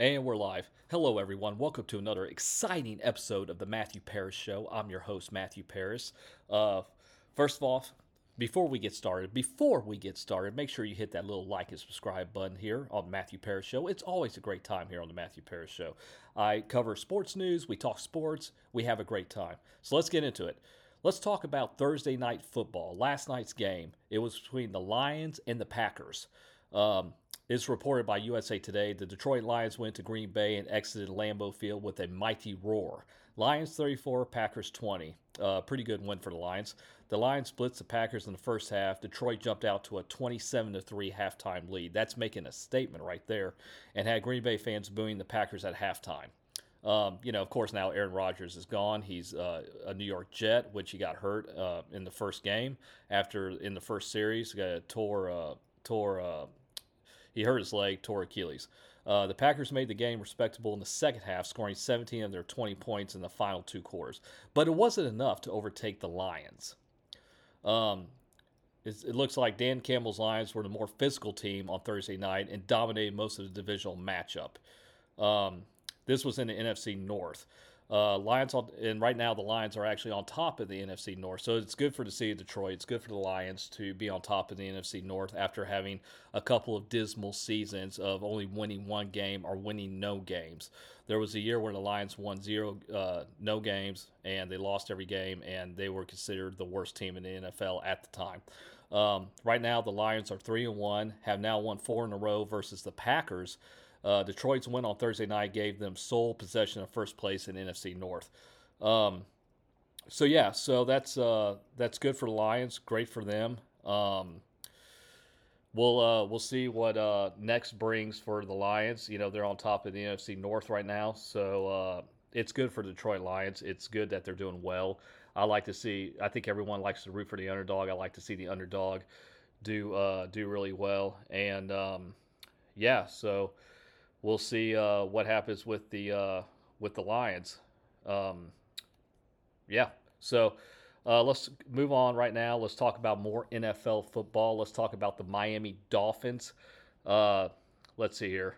And we're live. Hello, everyone. Welcome to another exciting episode of the Matthew Paris Show. I'm your host, Matthew Paris. Uh, first of all, before we get started, before we get started, make sure you hit that little like and subscribe button here on the Matthew Paris Show. It's always a great time here on the Matthew Paris Show. I cover sports news, we talk sports, we have a great time. So let's get into it. Let's talk about Thursday night football. Last night's game. It was between the Lions and the Packers. Um, it's reported by USA Today the Detroit Lions went to Green Bay and exited Lambeau Field with a mighty roar. Lions 34, Packers 20. Uh, pretty good win for the Lions. The Lions blitzed the Packers in the first half. Detroit jumped out to a 27 3 halftime lead. That's making a statement right there, and had Green Bay fans booing the Packers at halftime. Um, you know, of course, now Aaron Rodgers is gone. He's uh, a New York Jet, which he got hurt uh, in the first game. After in the first series, got tore uh, tore uh, he hurt his leg, tore Achilles. Uh, the Packers made the game respectable in the second half, scoring 17 of their 20 points in the final two quarters. But it wasn't enough to overtake the Lions. Um, it looks like Dan Campbell's Lions were the more physical team on Thursday night and dominated most of the divisional matchup. Um, this was in the NFC North. Uh, Lions on, and right now the Lions are actually on top of the NFC North, so it's good for the city of Detroit. It's good for the Lions to be on top of the NFC North after having a couple of dismal seasons of only winning one game or winning no games. There was a year where the Lions won zero, uh, no games, and they lost every game, and they were considered the worst team in the NFL at the time. Um, right now, the Lions are three and one, have now won four in a row versus the Packers. Uh, Detroit's win on Thursday night gave them sole possession of first place in NFC North. Um, so yeah, so that's uh, that's good for the Lions. Great for them. Um, we'll uh, we'll see what uh, next brings for the Lions. You know they're on top of the NFC North right now, so uh, it's good for Detroit Lions. It's good that they're doing well. I like to see. I think everyone likes to root for the underdog. I like to see the underdog do uh, do really well, and um, yeah, so we'll see uh, what happens with the uh, with the Lions. Um, yeah, so uh, let's move on right now. Let's talk about more NFL football. Let's talk about the Miami Dolphins. Uh, let's see here.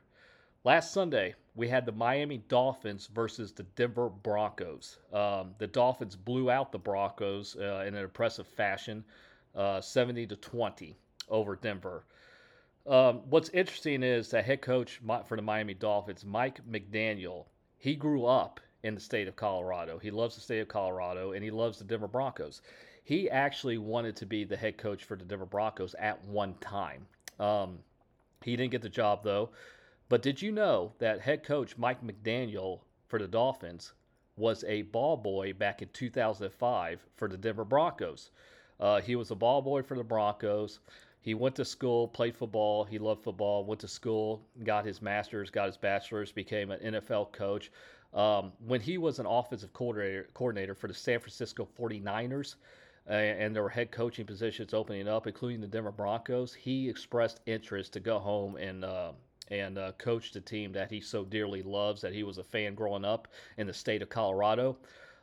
Last Sunday, we had the Miami Dolphins versus the Denver Broncos. Um, the Dolphins blew out the Broncos uh, in an impressive fashion, uh, 70 to 20 over Denver. Um, what's interesting is that head coach for the Miami Dolphins, Mike McDaniel, he grew up in the state of Colorado. He loves the state of Colorado and he loves the Denver Broncos. He actually wanted to be the head coach for the Denver Broncos at one time. Um, he didn't get the job though. But did you know that head coach Mike McDaniel for the Dolphins was a ball boy back in 2005 for the Denver Broncos? Uh, he was a ball boy for the Broncos. He went to school, played football. He loved football. Went to school, got his master's, got his bachelor's, became an NFL coach. Um, when he was an offensive coordinator, coordinator for the San Francisco 49ers, uh, and there were head coaching positions opening up, including the Denver Broncos, he expressed interest to go home and uh, and uh, coach the team that he so dearly loves. That he was a fan growing up in the state of Colorado.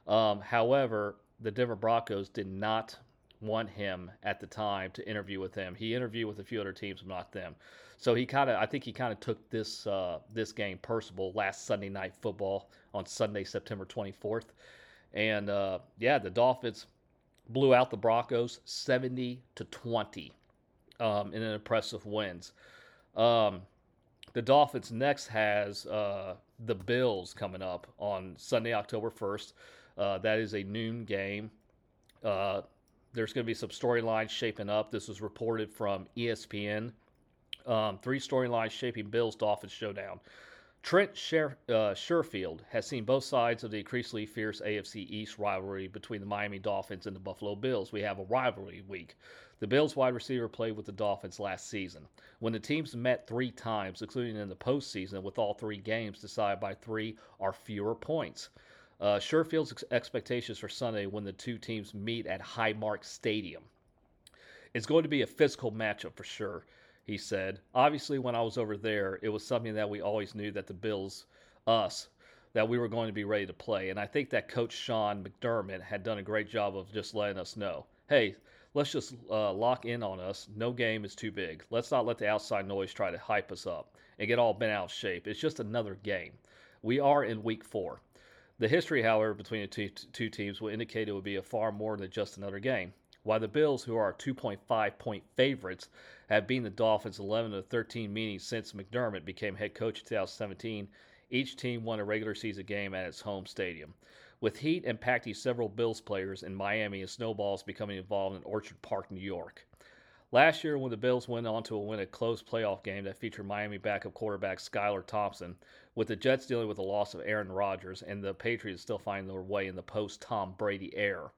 Um, however, the Denver Broncos did not want him at the time to interview with them. He interviewed with a few other teams, but not them. So he kind of, I think he kind of took this uh, this game personal last Sunday night football on Sunday, September 24th, and uh, yeah, the Dolphins blew out the Broncos 70 to 20 um, in an impressive wins. Um, the Dolphins next has uh, the Bills coming up on Sunday, October 1st. Uh, that is a noon game. Uh, there's going to be some storylines shaping up. This was reported from ESPN. Um, three storylines shaping Bills Dolphins showdown. Trent uh, Sherfield has seen both sides of the increasingly fierce AFC East rivalry between the Miami Dolphins and the Buffalo Bills. We have a rivalry week. The Bills wide receiver played with the Dolphins last season. When the teams met three times, including in the postseason, with all three games decided by three or fewer points. Uh, Sherfield's ex- expectations for Sunday when the two teams meet at Highmark Stadium. It's going to be a physical matchup for sure, he said. Obviously, when I was over there, it was something that we always knew that the Bills, us, that we were going to be ready to play. And I think that Coach Sean McDermott had done a great job of just letting us know hey, let's just uh, lock in on us. No game is too big. Let's not let the outside noise try to hype us up. and get all bent out of shape. It's just another game. We are in week four. The history, however, between the two, teams will indicate it would be a far more than just another game. While the Bills, who are 2.5 point favorites, have beaten the Dolphins 11 to 13 meetings since McDermott became head coach in 2017, each team won a regular season game at its home stadium. With heat impacting several Bills players in Miami and snowballs becoming involved in Orchard Park, New York. Last year, when the Bills went on to win a close playoff game that featured Miami backup quarterback Skylar Thompson, with the Jets dealing with the loss of Aaron Rodgers and the Patriots still finding their way in the post Tom Brady era.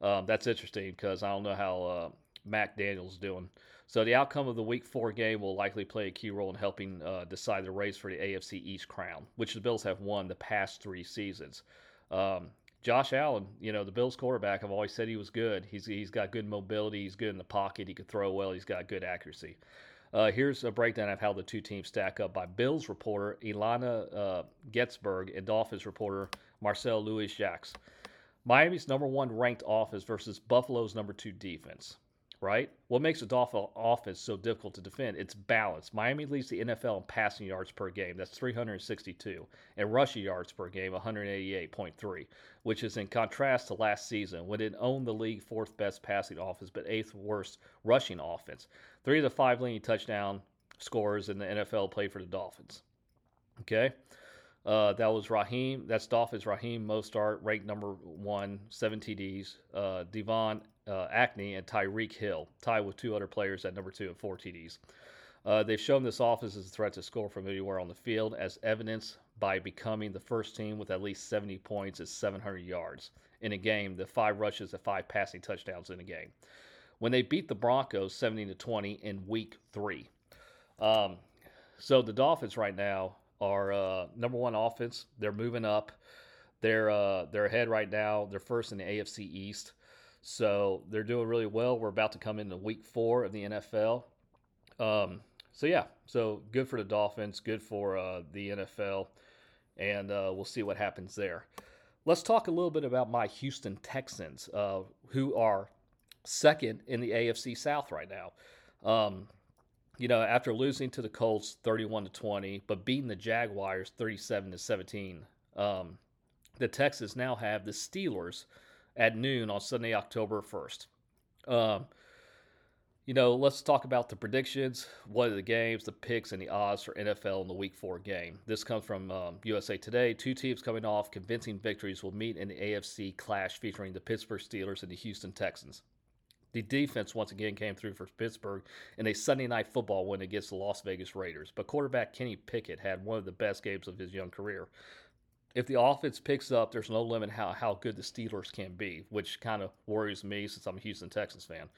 Um, that's interesting because I don't know how uh, McDaniels is doing. So the outcome of the Week Four game will likely play a key role in helping uh, decide the race for the AFC East crown, which the Bills have won the past three seasons. Um, Josh Allen, you know, the Bills quarterback, I've always said he was good. He's, he's got good mobility. He's good in the pocket. He could throw well. He's got good accuracy. Uh, here's a breakdown of how the two teams stack up by Bills reporter Ilana uh, Getzberg and Dolphins reporter Marcel Louis Jacques. Miami's number one ranked offense versus Buffalo's number two defense right? What makes the Dolphin offense so difficult to defend? It's balance. Miami leads the NFL in passing yards per game. That's 362. And rushing yards per game, 188.3, which is in contrast to last season when it owned the league fourth best passing offense but eighth worst rushing offense. Three of the five leading touchdown scorers in the NFL played for the Dolphins. Okay. Uh, that was Raheem. That's Dolphins. Raheem Mostert, ranked number one, seven TDs. Uh, Devon uh, Achane and Tyreek Hill, tied with two other players at number two and four TDs. Uh, they've shown this offense as a threat to score from anywhere on the field, as evidenced by becoming the first team with at least 70 points at 700 yards in a game, the five rushes and five passing touchdowns in a game. When they beat the Broncos 70 to 20 in Week Three, um, so the Dolphins right now are uh, number one offense. They're moving up. They're uh, they're ahead right now. They're first in the AFC East. So they're doing really well. We're about to come into week four of the NFL. Um, so yeah, so good for the Dolphins, good for uh, the NFL, and uh, we'll see what happens there. Let's talk a little bit about my Houston Texans, uh, who are second in the AFC South right now. Um, you know, after losing to the Colts 31 to 20, but beating the Jaguars 37 to 17, um, the Texans now have the Steelers at noon on Sunday, October 1st. Um, you know, let's talk about the predictions. What are the games, the picks, and the odds for NFL in the Week 4 game? This comes from um, USA Today. Two teams coming off convincing victories will meet in the AFC clash featuring the Pittsburgh Steelers and the Houston Texans. The defense once again came through for Pittsburgh in a Sunday night football win against the Las Vegas Raiders, but quarterback Kenny Pickett had one of the best games of his young career if the offense picks up, there's no limit how, how good the Steelers can be, which kind of worries me since I'm a Houston Texans fan.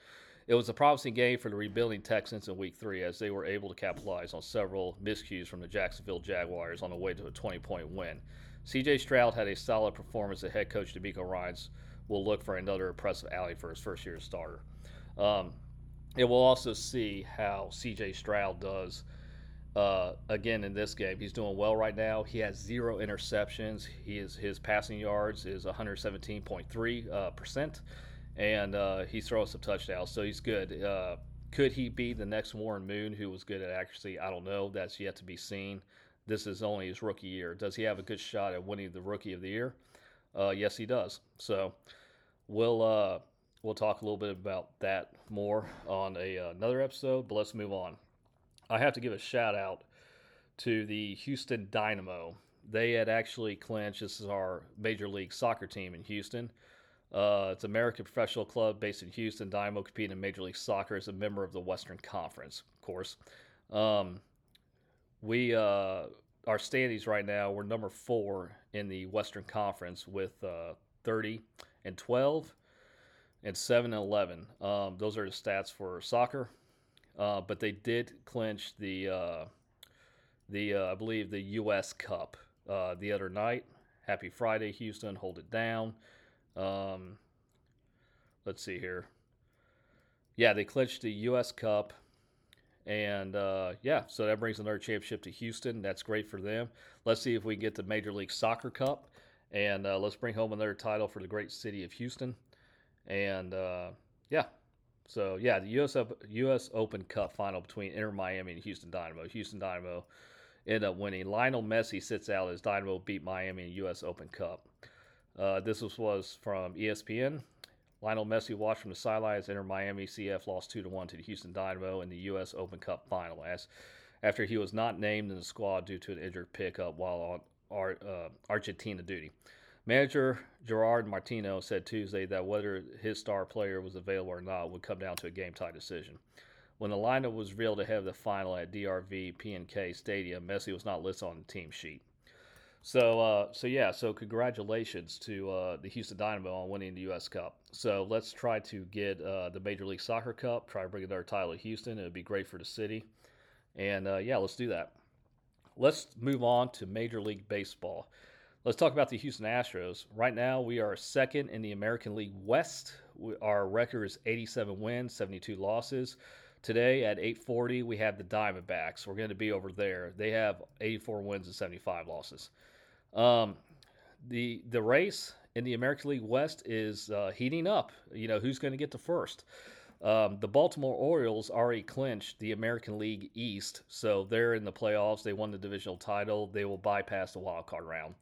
It was a promising game for the rebuilding Texans in week three as they were able to capitalize on several miscues from the Jacksonville Jaguars on the way to a 20 point win. CJ Stroud had a solid performance as head coach DeMeco Ryans will look for another impressive alley for his first year starter. Um, and we'll also see how CJ Stroud does uh, again, in this game, he's doing well right now. He has zero interceptions. He is his passing yards is 117.3 uh, percent, and uh, he's throwing some touchdowns, so he's good. Uh, could he be the next Warren Moon, who was good at accuracy? I don't know. That's yet to be seen. This is only his rookie year. Does he have a good shot at winning the Rookie of the Year? Uh, yes, he does. So we'll uh, we'll talk a little bit about that more on a, another episode. But let's move on. I have to give a shout out to the Houston Dynamo. They had actually clinched. This is our Major League Soccer team in Houston. Uh, it's an American professional club based in Houston. Dynamo competing in Major League Soccer as a member of the Western Conference, of course. Um, we uh, our standings right now. We're number four in the Western Conference with uh, 30 and 12 and 7 and 11. Um, those are the stats for soccer. Uh, but they did clinch the uh, the uh, I believe the U.S. Cup uh, the other night. Happy Friday, Houston! Hold it down. Um, let's see here. Yeah, they clinched the U.S. Cup, and uh, yeah, so that brings another championship to Houston. That's great for them. Let's see if we can get the Major League Soccer Cup, and let's bring home another title for the great city of Houston. And yeah, So yeah, the U.S. U.S. Open Cup final between Inter Miami and Houston Dynamo. Houston Dynamo end up winning. Lionel Messi sits out as Dynamo beat Miami in U.S. Open Cup. Uh, this was, was from ESPN. Lionel Messi watched from the sidelines. Inter Miami CF lost two to one to the Houston Dynamo in the U.S. Open Cup final. As after he was not named in the squad due to an injured pickup while on Ar- uh, Argentina duty. Manager Gerard Martino said Tuesday that whether his star player was available or not would come down to a game tie decision. When the lineup was revealed ahead of the final at DRV PNK Stadium, Messi was not listed on the team sheet. So, uh, so yeah, so congratulations to uh, the Houston Dynamo on winning the U.S. Cup. So let's try to get uh, the Major League Soccer Cup, try to bring another title to Houston. It would be great for the city. And uh, yeah, let's do that. Let's move on to Major League Baseball. Let's talk about the Houston Astros. Right now, we are second in the American League West. We, our record is 87 wins, 72 losses. Today at 8:40, we have the Diamondbacks. We're going to be over there. They have 84 wins and 75 losses. Um, the the race in the American League West is uh, heating up. You know who's going to get to first. Um, the Baltimore Orioles already clinched the American League East, so they're in the playoffs. They won the divisional title. They will bypass the wild card round.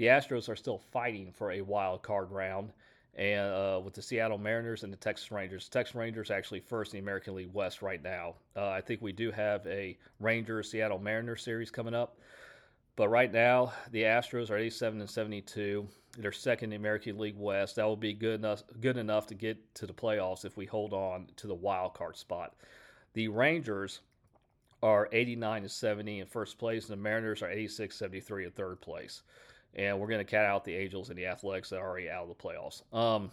The Astros are still fighting for a wild card round, and uh, with the Seattle Mariners and the Texas Rangers. Texas Rangers actually first in the American League West right now. Uh, I think we do have a Rangers Seattle Mariners series coming up. But right now, the Astros are 87 and 72. They're second in the American League West. That will be good enough, good enough to get to the playoffs if we hold on to the wild card spot. The Rangers are 89 and 70 in first place, and the Mariners are 86 73 in third place. And we're going to cat out the Angels and the Athletics that are already out of the playoffs. Um,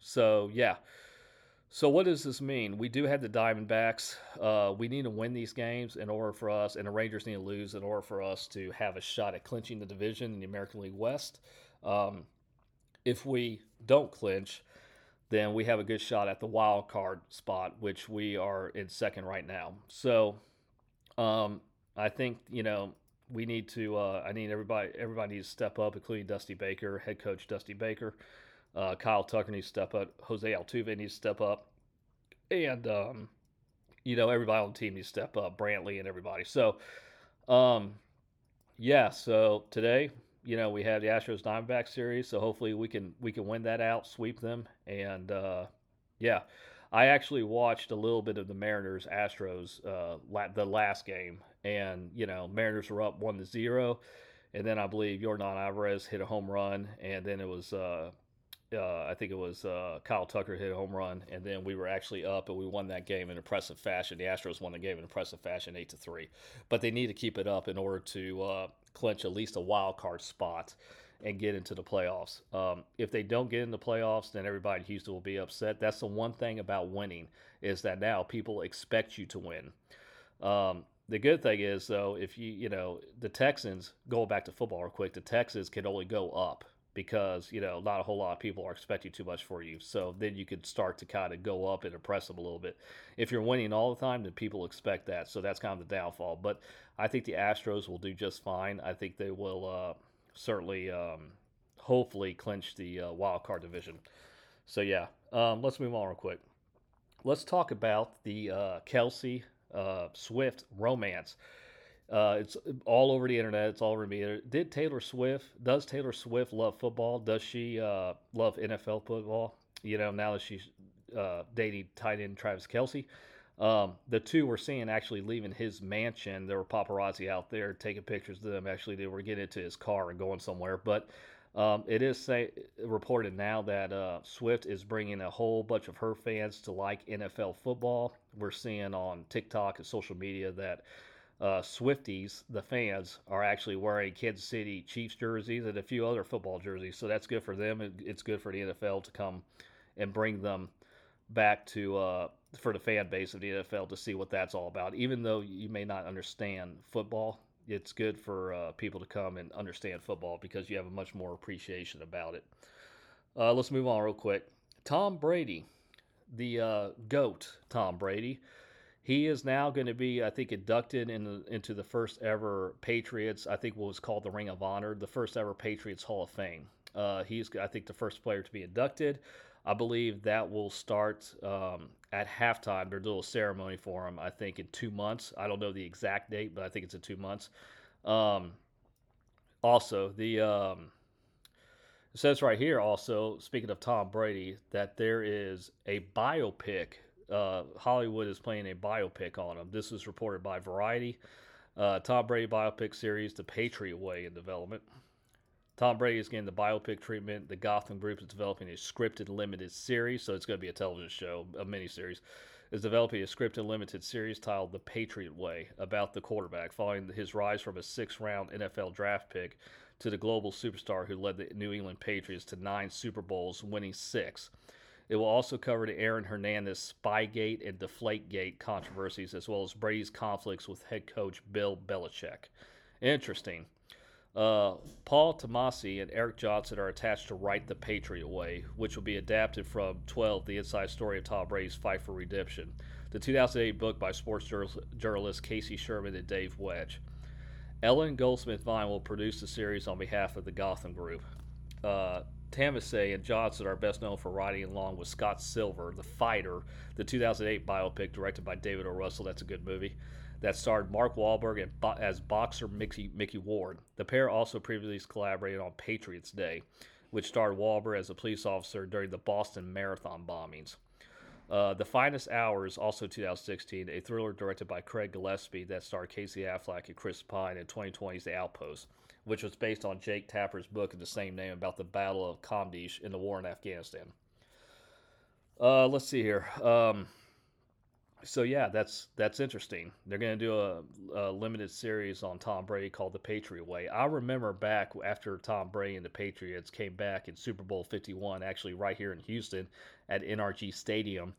so, yeah. So what does this mean? We do have the Diamondbacks. Uh, we need to win these games in order for us, and the Rangers need to lose in order for us to have a shot at clinching the division in the American League West. Um, if we don't clinch, then we have a good shot at the wild card spot, which we are in second right now. So um, I think you know we need to. Uh, I need everybody. Everybody needs to step up, including Dusty Baker, head coach Dusty Baker. Uh, Kyle Tucker needs to step up. Jose Altuve needs to step up. And, um, you know, everybody on the team needs to step up. Brantley and everybody. So, um, yeah, so today, you know, we have the Astros Diamondback series. So hopefully we can we can win that out, sweep them. And, uh, yeah. I actually watched a little bit of the Mariners Astros uh, la- the last game, and you know Mariners were up one to zero, and then I believe Yordan Alvarez hit a home run, and then it was uh, uh, I think it was uh, Kyle Tucker hit a home run, and then we were actually up, and we won that game in impressive fashion. The Astros won the game in impressive fashion, eight to three. But they need to keep it up in order to uh, clinch at least a wild card spot and get into the playoffs. Um, if they don't get in the playoffs, then everybody in Houston will be upset. That's the one thing about winning is that now people expect you to win. Um, the good thing is though, if you you know the Texans going back to football real quick, the Texans can only go up because you know not a whole lot of people are expecting too much for you. So then you could start to kind of go up and impress them a little bit. If you're winning all the time, then people expect that. So that's kind of the downfall. But I think the Astros will do just fine. I think they will uh, certainly, um, hopefully, clinch the uh, wild card division. So yeah, um, let's move on real quick. Let's talk about the uh, Kelce uh, Swift romance. Uh, it's all over the internet. It's all over me. Did Taylor Swift? Does Taylor Swift love football? Does she uh, love NFL football? You know, now that she's uh, dating tight end Travis Kelce, Um, the two were seen actually leaving his mansion. There were paparazzi out there taking pictures of them. Actually, they were getting into his car and going somewhere. But um, it is say, reported now that uh, Swift is bringing a whole bunch of her fans to like NFL football. We're seeing on TikTok and social media that uh, Swifties, the fans, are actually wearing Kansas City Chiefs jerseys and a few other football jerseys. So that's good for them. It's good for the NFL to come and bring them back to uh, for the fan base of the NFL to see what that's all about. Even though you may not understand football, it's good for uh, people to come and understand football because you have a much more appreciation about it. Uh, let's move on real quick. Tom Brady, the uh, GOAT, Tom Brady he is now going to be, I think, inducted in the, into the first ever Patriots. I think what was called the Ring of Honor, the first ever Patriots Hall of Fame. Uh, he's, I think, the first player to be inducted. I believe that will start um, at halftime. There's a little ceremony for him, I think, in two months. I don't know the exact date, but I think it's in two months. Um, also, the um, it says right here, also, speaking of Tom Brady, that there is a biopic. Uh, Hollywood is playing a biopic on him. This was reported by Variety. Uh, Tom Brady biopic series, The Patriot Way, in development. Tom Brady is getting the biopic treatment. The Gotham Group is developing a scripted limited series, so it's going to be a television show, a miniseries. Is developing a scripted limited series titled The Patriot Way about the quarterback, following his rise from a six round NFL draft pick to the global superstar who led the New England Patriots to nine Super Bowls, winning six. It will also cover the Aaron Hernandez Spygate and Deflategate controversies, as well as Brady's conflicts with head coach Bill Belichick. Interesting. Uh, Paul Tamasy and Eric Johnson are attached to Write the Patriot Way, which will be adapted from 12, The Inside Story of Tom Brady's Fight for Redemption, the 2008 book by sports journalist Casey Sherman and Dave Wedge. Ellen Goldsmith Vine will produce the series on behalf of the Gotham Group. Uh, Tamasy and Johnson are best known for writing along with Scott Silver, The Fighter, the 2008 biopic directed by David O. Russell. That's a good movie that starred Mark Wahlberg as boxer Mickey, Mickey Ward. The pair also previously collaborated on Patriots Day, which starred Wahlberg as a police officer during the Boston Marathon bombings. Uh, the Finest Hours, also 2016, a thriller directed by Craig Gillespie that starred Casey Affleck and Chris Pine in 2020's The Outpost, which was based on Jake Tapper's book of the same name about the Battle of Kamdesh in the war in Afghanistan. Uh, let's see here. Um, so yeah, that's that's interesting. They're going to do a, a, limited series on Tom Brady called The Patriot Way. I remember back after Tom Brady and the Patriots came back in Super Bowl 51, actually right here in Houston at NRG Stadium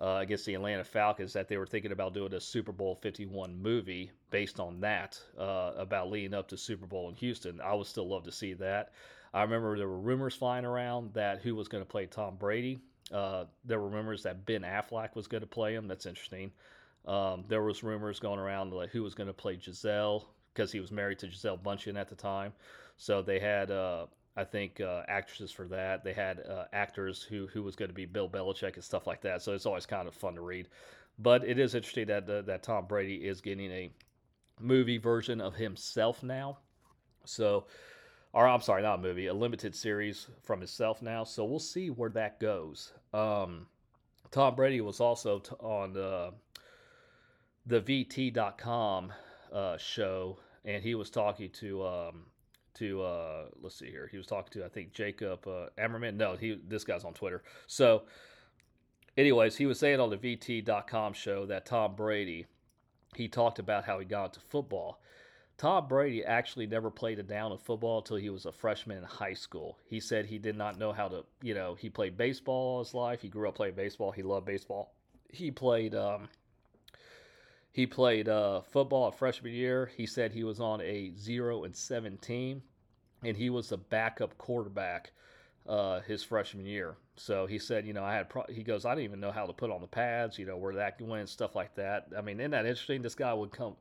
uh, against the Atlanta Falcons, that they were thinking about doing a Super Bowl 51 movie based on that uh, about leading up to Super Bowl in Houston. I would still love to see that. I remember there were rumors flying around that who was going to play Tom Brady uh, there were rumors that Ben Affleck was going to play him. That's interesting. Um, there was rumors going around like who was going to play Gisele because he was married to Gisele Bündchen at the time. So they had, uh, I think, uh, actresses for that. They had uh, actors who who was going to be Bill Belichick and stuff like that. So it's always kind of fun to read. But it is interesting that uh, that Tom Brady is getting a movie version of himself now. So or I'm sorry, not a movie, a limited series from himself now. So we'll see where that goes. Um, Tom Brady was also t- on uh, the VT.com uh, show, and he was talking to um, to uh, let's see here. He was talking to I think Jacob uh, Ammerman. No, he this guy's on Twitter. So, anyways, he was saying on the VT.com show that Tom Brady he talked about how he got into football Tom Brady actually never played a down of football until he was a freshman in high school. He said he did not know how to, you know, he played baseball all his life. He grew up playing baseball. He loved baseball. He played, um, he played uh, football freshman year. He said he was on a zero and seven team, and he was the backup quarterback uh, his freshman year. So he said, you know, I had, pro- he goes, I didn't even know how to put on the pads, you know, where that went, stuff like that. I mean, isn't that interesting? This guy would come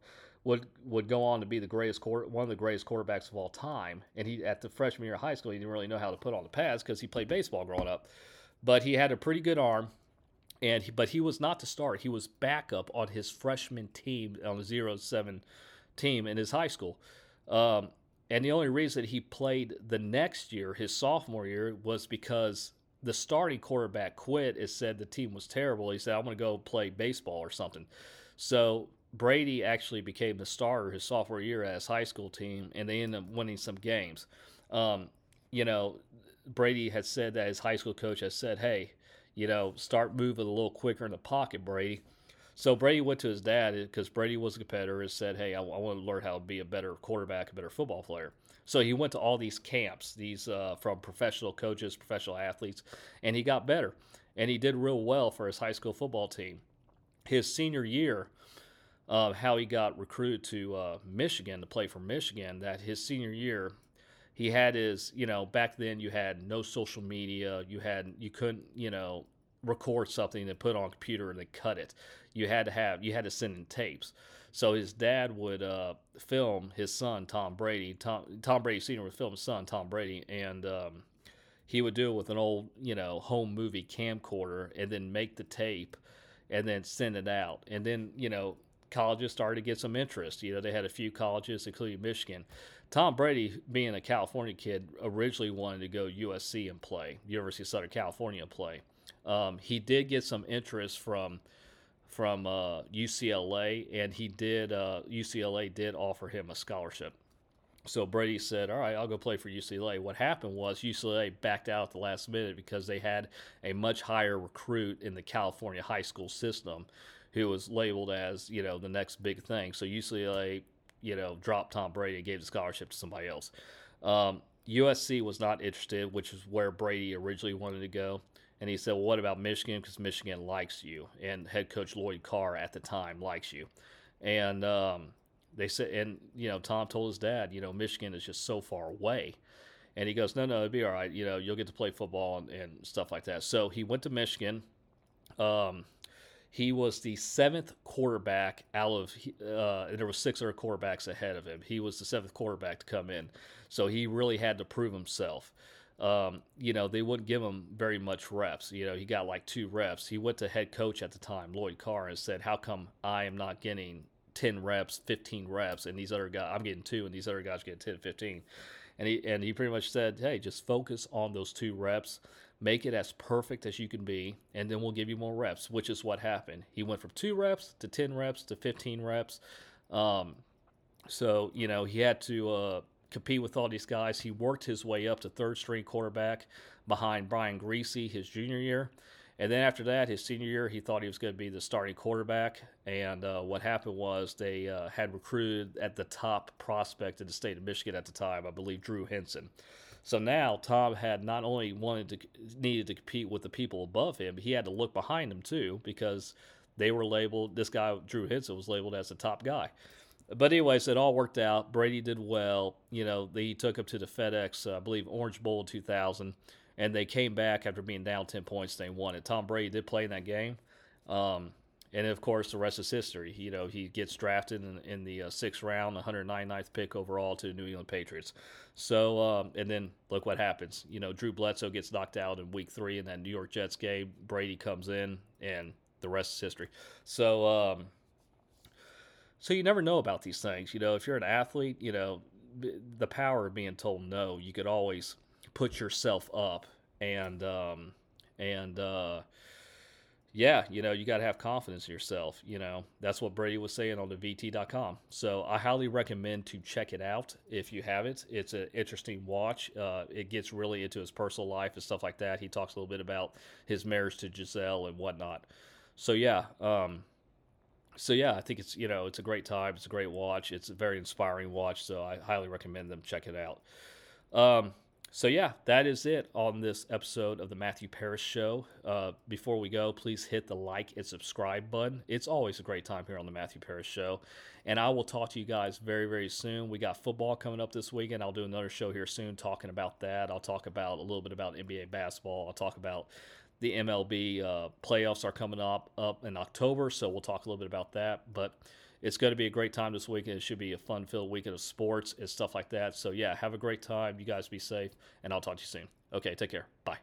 would would go on to be the greatest quarter, one of the greatest quarterbacks of all time. And he at the freshman year of high school, he didn't really know how to put on the pads because he played baseball growing up. But he had a pretty good arm, and he, but he was not to start. He was backup on his freshman team on the zero seven team in his high school. Um, and the only reason he played the next year, his sophomore year, was because the starting quarterback quit. It said the team was terrible. He said, "I'm going to go play baseball or something." So Brady actually became the starter his sophomore year at his high school team, and they ended up winning some games. Um, you know, Brady had said that his high school coach has said, "Hey, you know, start moving a little quicker in the pocket, Brady." So Brady went to his dad because Brady was a competitor and said, "Hey, I, I, want to learn how to be a better quarterback, a better football player." So he went to all these camps, these uh, from professional coaches, professional athletes, and he got better, and he did real well for his high school football team. His senior year, uh, how he got recruited to uh, Michigan to play for Michigan. That his senior year, he had his you know back then you had no social media. You had you couldn't you know record something and put on computer and then cut it. You had to have you had to send in tapes. So his dad would uh, film his son Tom Brady. Tom Tom Brady Senior would film his son Tom Brady, and um, he would do it with an old, you know, home movie camcorder and then make the tape and then send it out. And then, you know, colleges started to get some interest. You know, they had a few colleges, including Michigan. Tom Brady, being a California kid, originally wanted to go USC and play, University of Southern California play. Um, he did get some interest from from uh, UCLA, and he did uh, UCLA did offer him a scholarship. So Brady said, "All right, I'll go play for UCLA." What happened was UCLA backed out at the last minute because they had a much higher recruit in the California high school system, who was labeled as you know the next big thing. So UCLA, you know, dropped Tom Brady and gave the scholarship to somebody else. Um, USC was not interested, which is where Brady originally wanted to go. And he said, Well, what about Michigan? Because Michigan likes you. And head coach Lloyd Carr at the time likes you. And um, they said, and, you know, Tom told his dad, you know, Michigan is just so far away. And he goes, No, no, it'll be all right. You know, you'll get to play football and, and stuff like that. So he went to Michigan. Um, he was the seventh quarterback out of, uh, and there was six other quarterbacks ahead of him. He was the seventh quarterback to come in. So he really had to prove himself um, you know, they wouldn't give him very much reps. You know, he got like two reps. He went to head coach at the time, Lloyd Carr, and said, How come I am not getting 10 reps, 15 reps, and these other guys, I'm getting two, and these other guys get 10, 15? And he, and he pretty much said, Hey, just focus on those two reps, make it as perfect as you can be, and then we'll give you more reps, which is what happened. He went from two reps to 10 reps to 15 reps. Um, so, you know, he had to, uh, compete with all these guys. He worked his way up to third string quarterback behind Brian Griese his junior year. And then after that, his senior year, he thought he was going to be the starting quarterback. And uh, what happened was they uh, had recruited at the top prospect in the state of Michigan at the time, I believe Drew Henson. So now Tom had not only wanted to needed to compete with the people above him, but he had to look behind him too because they were labeled. This guy Drew Henson was labeled as the top guy. But anyways, it all worked out. Brady did well. You know, they took up to the FedEx, uh, I believe, Orange Bowl 2000, and they came back after being down 10 points. They won it. Tom Brady did play in that game. Um, and of course, the rest is history. You know, he gets drafted in, in the uh, sixth round, 199th pick overall to the New England Patriots. So, um, and then look what happens. You know, Drew Bledsoe gets knocked out in week three in that New York Jets game. Brady comes in, and the rest is history. So, um, so you never know about these things. You know, if you're an athlete, you know, the power of being told no, you could always put yourself up and um, and uh, yeah, you know, you got to have confidence in yourself. You know, that's what Brady was saying on the VT.com. So I highly recommend to check it out if you have it. It's an interesting watch. Uh, it gets really into his personal life and stuff like that. He talks a little bit about his marriage to Gisele and whatnot. So yeah, um, so yeah, I think it's you know it's a great time. It's a great watch. It's a very inspiring watch. So I highly recommend them check it out. Um, so yeah, that is it on this episode of the Matthew Paris Show. Uh, before we go, please hit the like and subscribe button. It's always a great time here on the Matthew Paris Show, and I will talk to you guys very very soon. We got football coming up this weekend. I'll do another show here soon talking about that. I'll talk about a little bit about NBA basketball. I'll talk about the MLB uh, playoffs are coming up up in October, so we'll talk a little bit about that. But it's going to be a great time this weekend. It should be a fun-filled weekend of sports and stuff like that. So yeah, have a great time. You guys be safe, and I'll talk to you soon. Okay, take care. Bye.